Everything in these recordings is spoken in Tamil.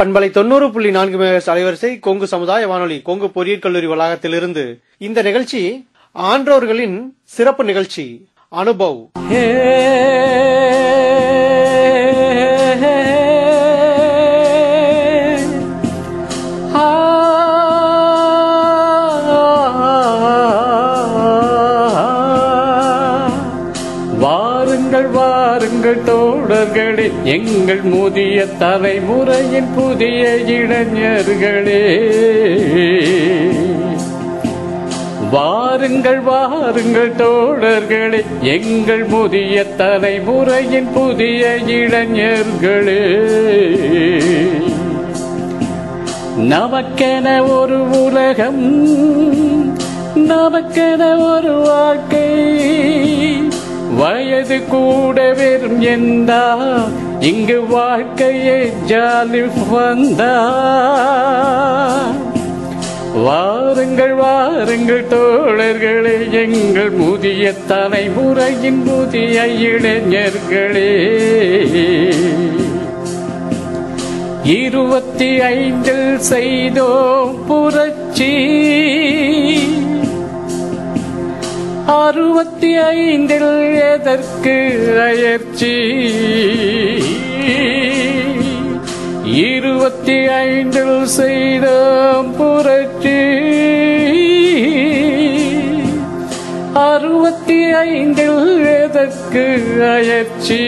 பண்பலை தொண்ணூறு புள்ளி நான்கு மேகஸ் அலைவரிசை கொங்கு சமுதாய வானொலி கொங்கு பொறியியல் கல்லூரி வளாகத்திலிருந்து இந்த நிகழ்ச்சி ஆன்றோர்களின் சிறப்பு நிகழ்ச்சி அனுபவ் வாருங்கள் வாருங்கள் தோழர்களே எங்கள் முதிய தலைமுறையின் புதிய இளைஞர்களே வாருங்கள் வாருங்கள் தோழர்களே எங்கள் முதிய தலைமுறையின் புதிய இளைஞர்களே. நமக்கென ஒரு உலகம் நமக்கென ஒரு வாழ்க்கை வயது கூட வெறும் எந்தா இங்கு வாழ்க்கையே ஜாலி வந்தா. வாருங்கள் வாருங்கள் தோழர்களே எங்கள் புதிய தலைமுறையின் புதிய இளைஞர்களே. இருபத்தி ஐந்தில் செய்தோம் புரட்சி. அறுபத்தி ஐந்தில் எதற்கு அயற்சி இருபத்தி ஐந்தில் செய்த புரட்சி. அறுபத்தி ஐந்தில் எதற்கு அயற்சி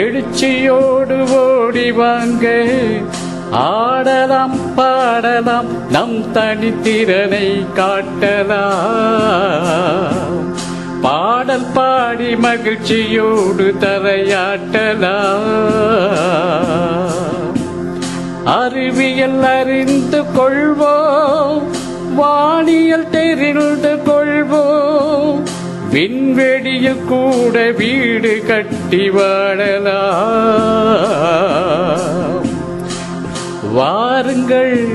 எழுச்சியோடு ஓடி வாங்க ஆடலாம் பாடலாம் நம் தனித்திறனை காட்டலாம். பாடல் பாடி மகிழ்ச்சியோடு தலையாட்டலாம் அறிவியல் அறிந்து கொள்வோம் வானியல் தெரிந்து கொள்வோம் விண்வெளியில் கூட வீடு கட்டி வாழலாம். வாருங்கள்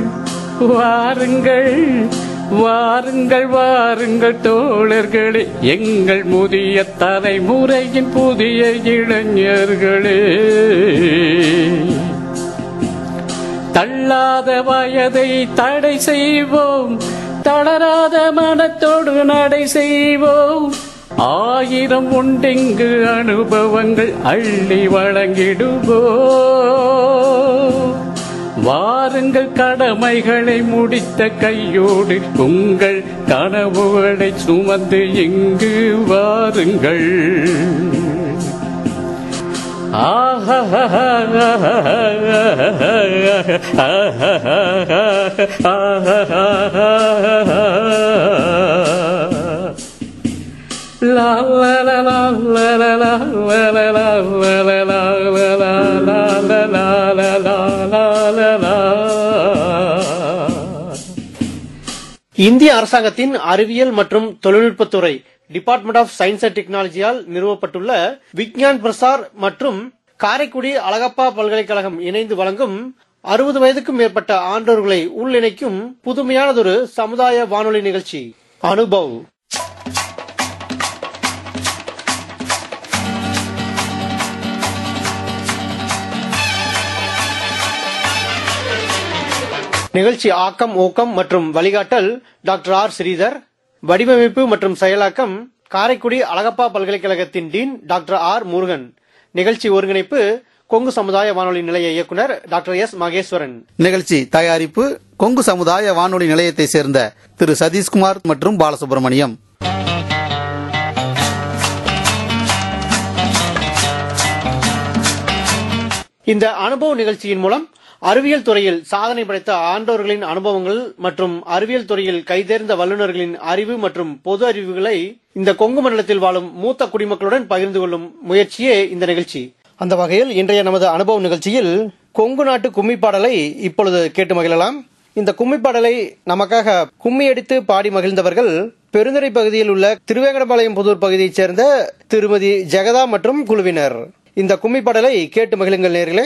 வாருங்கள் வாருங்கள் வாருங்கள் தோழர்களே. எங்கள் முதிய தலைமுறையின் புதிய இளைஞர்களே. தள்ளாத வயதை தடை செய்வோம் தளராத மனத்தோடு நடை செய்வோம். ஆயிரம் உண்டெங்கு அனுபவங்கள் அள்ளி வழங்கிடுவோம். வாருங்கள் கடமைகளை முடித்த கையோடு உங்கள் கனவுகளை சுமந்து இங்கு வாருங்கள். லா லா லா லா லா லா லா லா லா லா லா லா லா லா லா இந்திய அரசாங்கத்தின் அறிவியல் மற்றும் தொழில்நுட்பத்துறை டிபார்ட்மெண்ட் ஆஃப் சயின்ஸ் அண்ட் டெக்னாலஜியால் நிறுவப்பட்டுள்ள விக்ஞான் பிரசார் மற்றும் காரைக்குடி அழகப்பா பல்கலைக்கழகம் இணைந்து வழங்கும் அறுபது வயதுக்கும் மேற்பட்ட ஆண்டோர்களை உள்ளிணைக்கும் புதுமையானதொரு சமுதாய வானொலி நிகழ்ச்சி. அனுபவ். நிகழ்ச்சி ஆக்கம் ஊக்கம் மற்றும் வழிகாட்டல் டாக்டர் ஆர். ஸ்ரீதர் வடிவமைப்பு மற்றும் செயலாக்கம் காரைக்குடி அழகப்பா பல்கலைக்கழகத்தின் டீன் டாக்டர் ஆர். முருகன். நிகழ்ச்சி ஒருங்கிணைப்பு கொங்கு சமுதாய வானொலி நிலைய இயக்குனர் டாக்டர் எஸ். மகேஸ்வரன். நிகழ்ச்சி தயாரிப்பு கொங்கு சமுதாய வானொலி நிலையத்தை சேர்ந்த திரு. சதீஷ்குமார் மற்றும் பாலசுப்ரமணியம். இந்த அனுபவ நிகழ்ச்சியின் மூலம் அறிவியல் துறையில் சாதனை படைத்த ஆண்டோர்களின் அனுபவங்கள் மற்றும் அறிவியல் துறையில் கைதேர்ந்த வல்லுநர்களின் அறிவு மற்றும் பொது அறிவுகளை இந்த கொங்கு மண்டலத்தில் வாழும் மூத்த குடிமக்களுடன் பகிர்ந்து கொள்ளும் முயற்சியே இந்த நிகழ்ச்சி. அந்த வகையில் இன்றைய நமது அனுபவ நிகழ்ச்சியில் கொங்கு நாட்டு கும்மி பாடலை இப்பொழுது கேட்டு மகிழலாம். இந்த கும்மி பாடலை நமக்காக கும்மி அடித்து பாடி மகிழ்ந்தவர்கள் பெருந்துறை பகுதியில் உள்ள திருவேங்கடபாளையம் புதூர் பகுதியைச் சேர்ந்த திருமதி ஜெகதா மற்றும் குழுவினர். இந்த கும்மி பாடலை கேட்டு மகிழுங்கள் நேர்களே.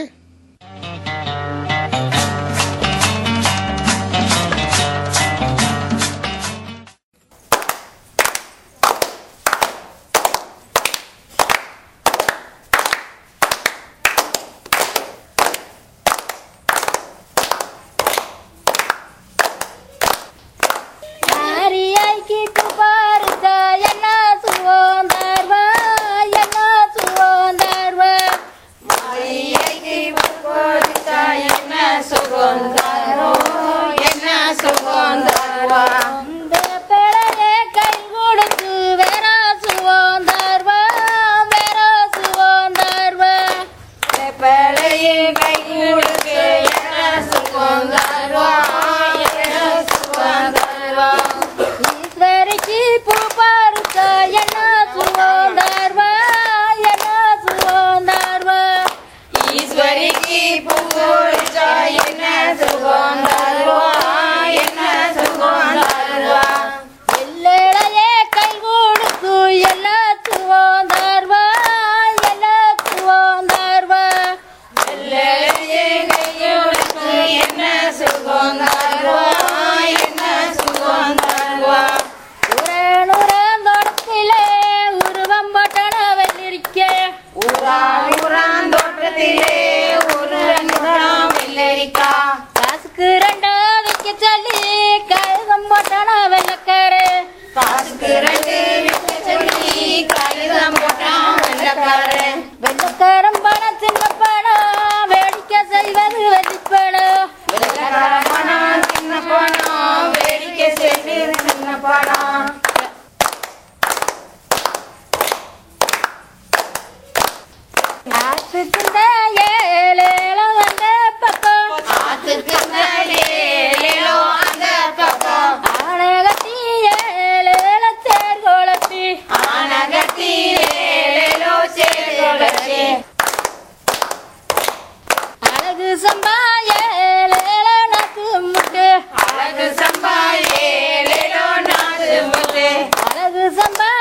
Zamba.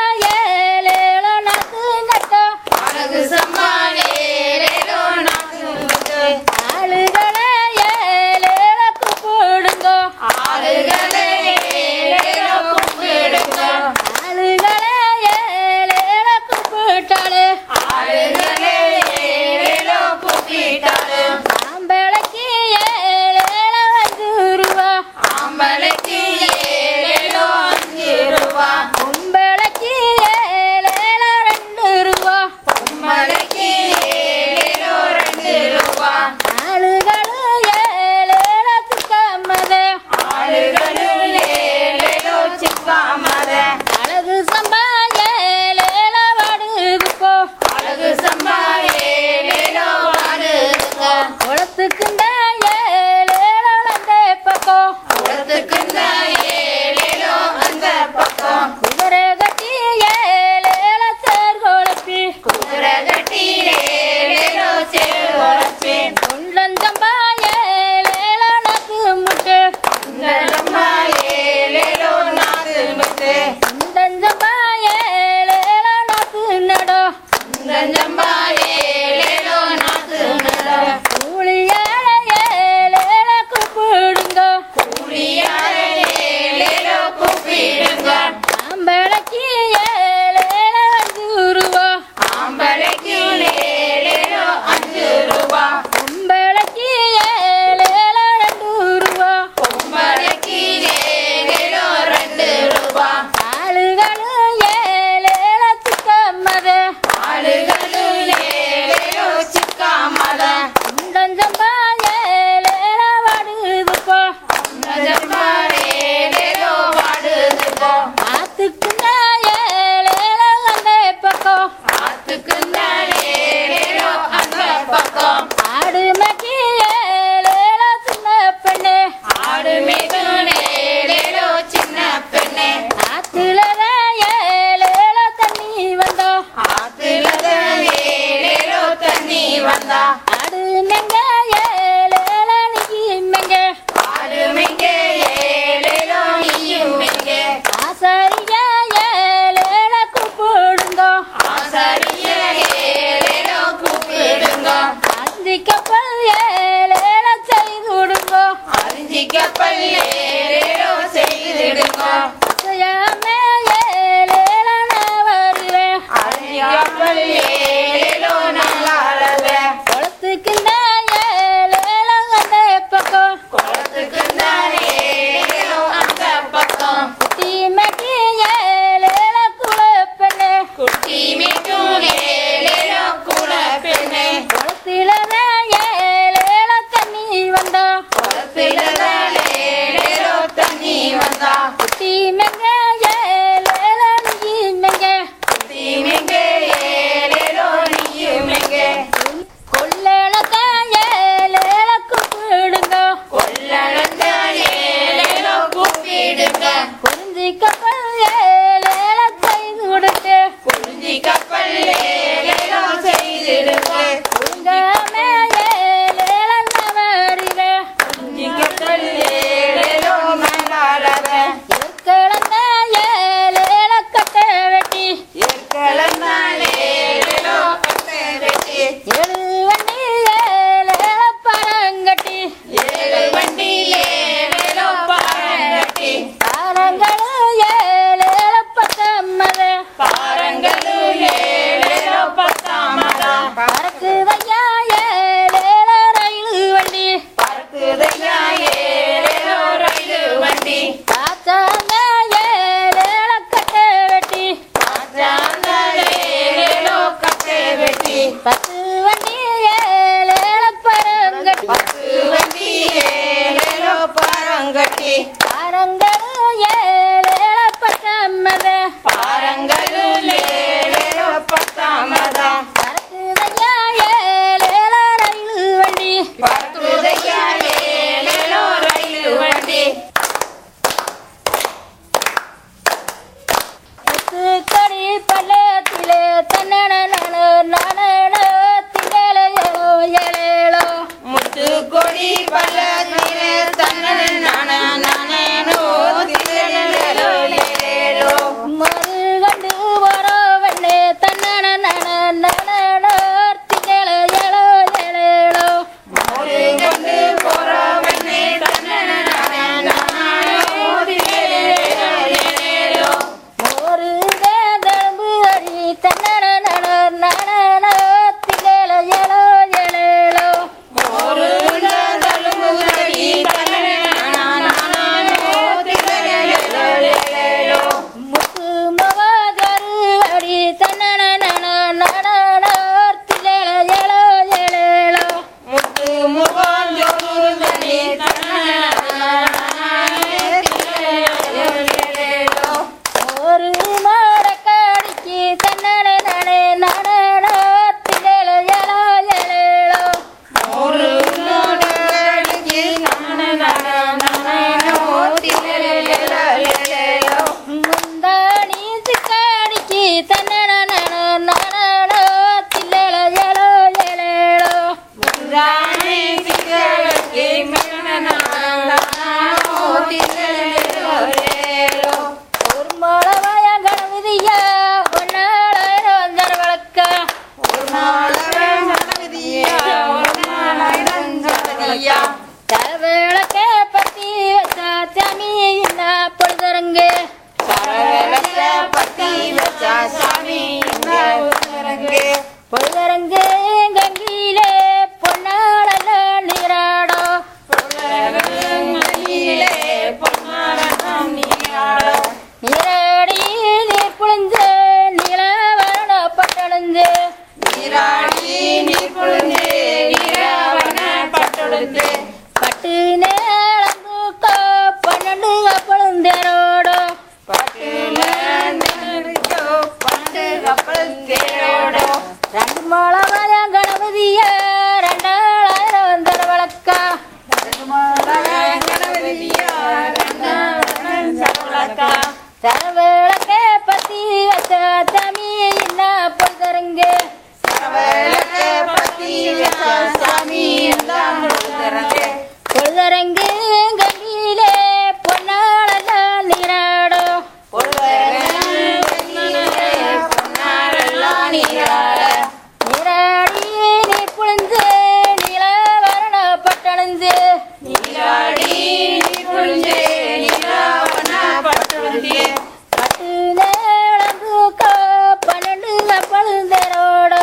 வாழ்ந்தரோடோ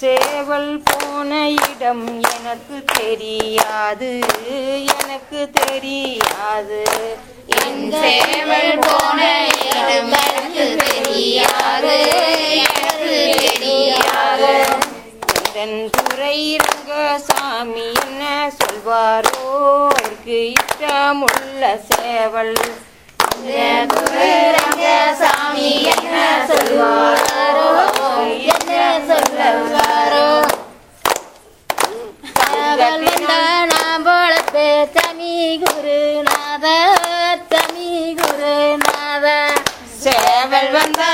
சேவல் போன இடம் எனக்கு தெரியாது. எனக்கு தெரியாது. என் சேவல் போன இடம் எனக்கு தெரியாது எனக்கு தெரியாது எந்தன் துறை ரங்கசாமி என்ன சொல்வாரோ அவருக்கு இஷ்டமுள்ள சேவல். ரங்கசாமி என்ன சொல்வாரோ என்ன சொல்லுவாரோ காவல் வந்த நாம் பொழப்பே தமி குருநாத தமி குருநாத சேவல்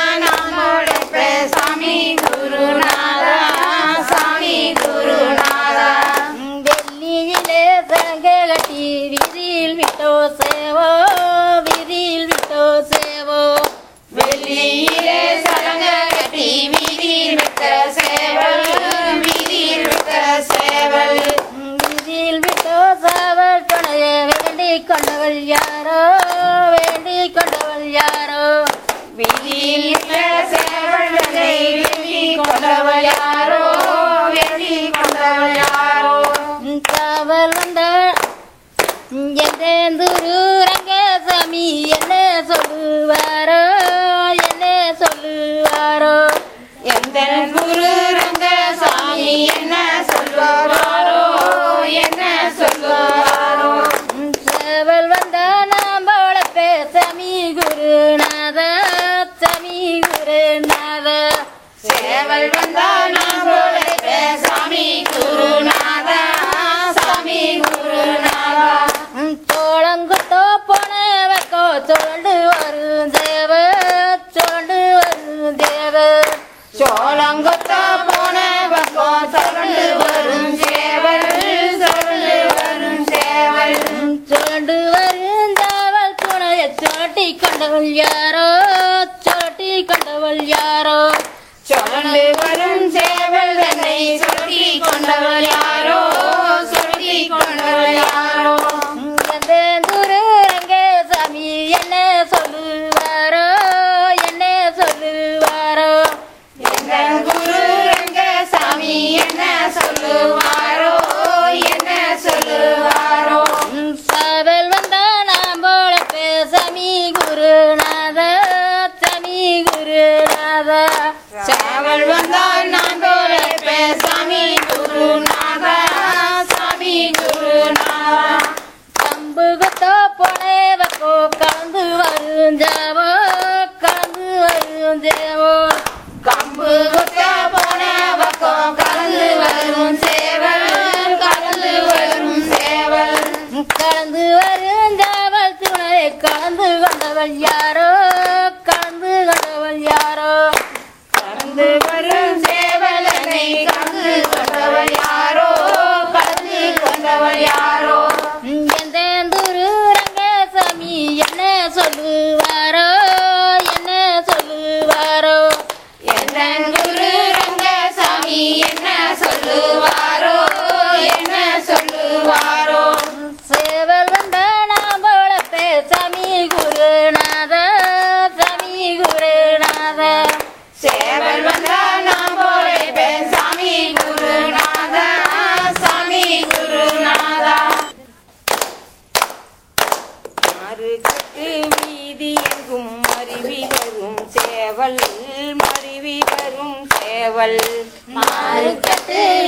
சேவல் வந்தா நான் போல சாமி குருநாதா சாமி குருநாதா சோளங்குத்தோ போனவக்கோ சுழண்டு வரும் தேவ வரும்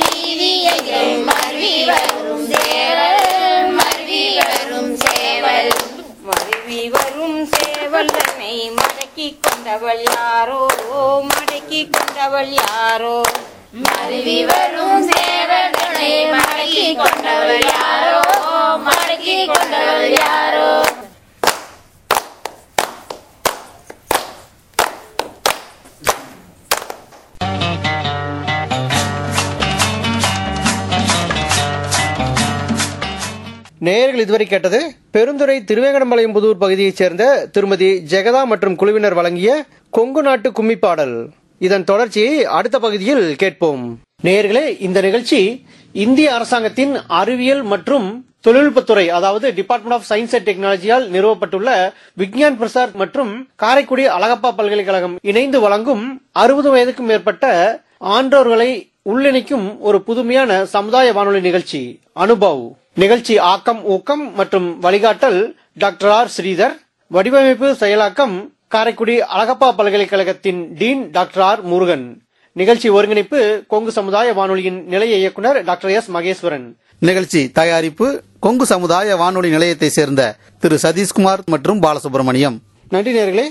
வீதி எங்கும் மருவி வரும் சேவல் மருவி வரும் சேவல். மருவி வரும் சேவல் தன்னை மடக்கி கொண்டவள் யாரோ? மடக்கி கொண்டவள் யாரோ? மருவி வரும் நேயர்கள் இதுவரை கேட்டது பெருந்துறை திருவேங்கடம்பாளையம் புதூர் பகுதியைச் சேர்ந்த திருமதி ஜெகதா மற்றும் குழுவினர் வழங்கிய கொங்கு நாட்டு கும்மி பாடல் இதன் தொடர்ச்சியை அடுத்த பகுதியில் கேட்போம். நேயர்களே இந்த நிகழ்ச்சி இந்திய அரசாங்கத்தின் அறிவியல் மற்றும் தொழில்நுட்பத்துறை அதாவது டிபார்ட்மெண்ட் ஆஃப் சயின்ஸ் அண்ட் டெக்னாலஜியால் நிறுவப்பட்டுள்ள விக்ஞான் பிரசார் மற்றும் காரைக்குடி அழகப்பா பல்கலைக்கழகம் இணைந்து வழங்கும் அறுபது வயதுக்கும் மேற்பட்ட ஆன்றோர்களை உள்ளிணைக்கும் ஒரு புதுமையான சமுதாய வானொலி நிகழ்ச்சி. அனுபவ். நிகழ்ச்சி ஆக்கம் ஊக்கம் மற்றும் வழிகாட்டல் டாக்டர் ஆர். ஸ்ரீதர் வடிவமைப்பு செயலாக்கம் காரைக்குடி அழகப்பா பல்கலைக்கழகத்தின் டீன் டாக்டர் ஆர். முருகன் நிகழ்ச்சி ஒருங்கிணைப்பு கொங்கு சமுதாய வானொலியின் நிலைய இயக்குனர் டாக்டர் எஸ். மகேஸ்வரன். நிகழ்ச்சி தயாரிப்பு கொங்கு சமுதாய வானொலி நிலையத்தை சேர்ந்த திரு. சதீஷ்குமார் மற்றும் பாலசுப்ரமணியம். நன்றி நேர்களே.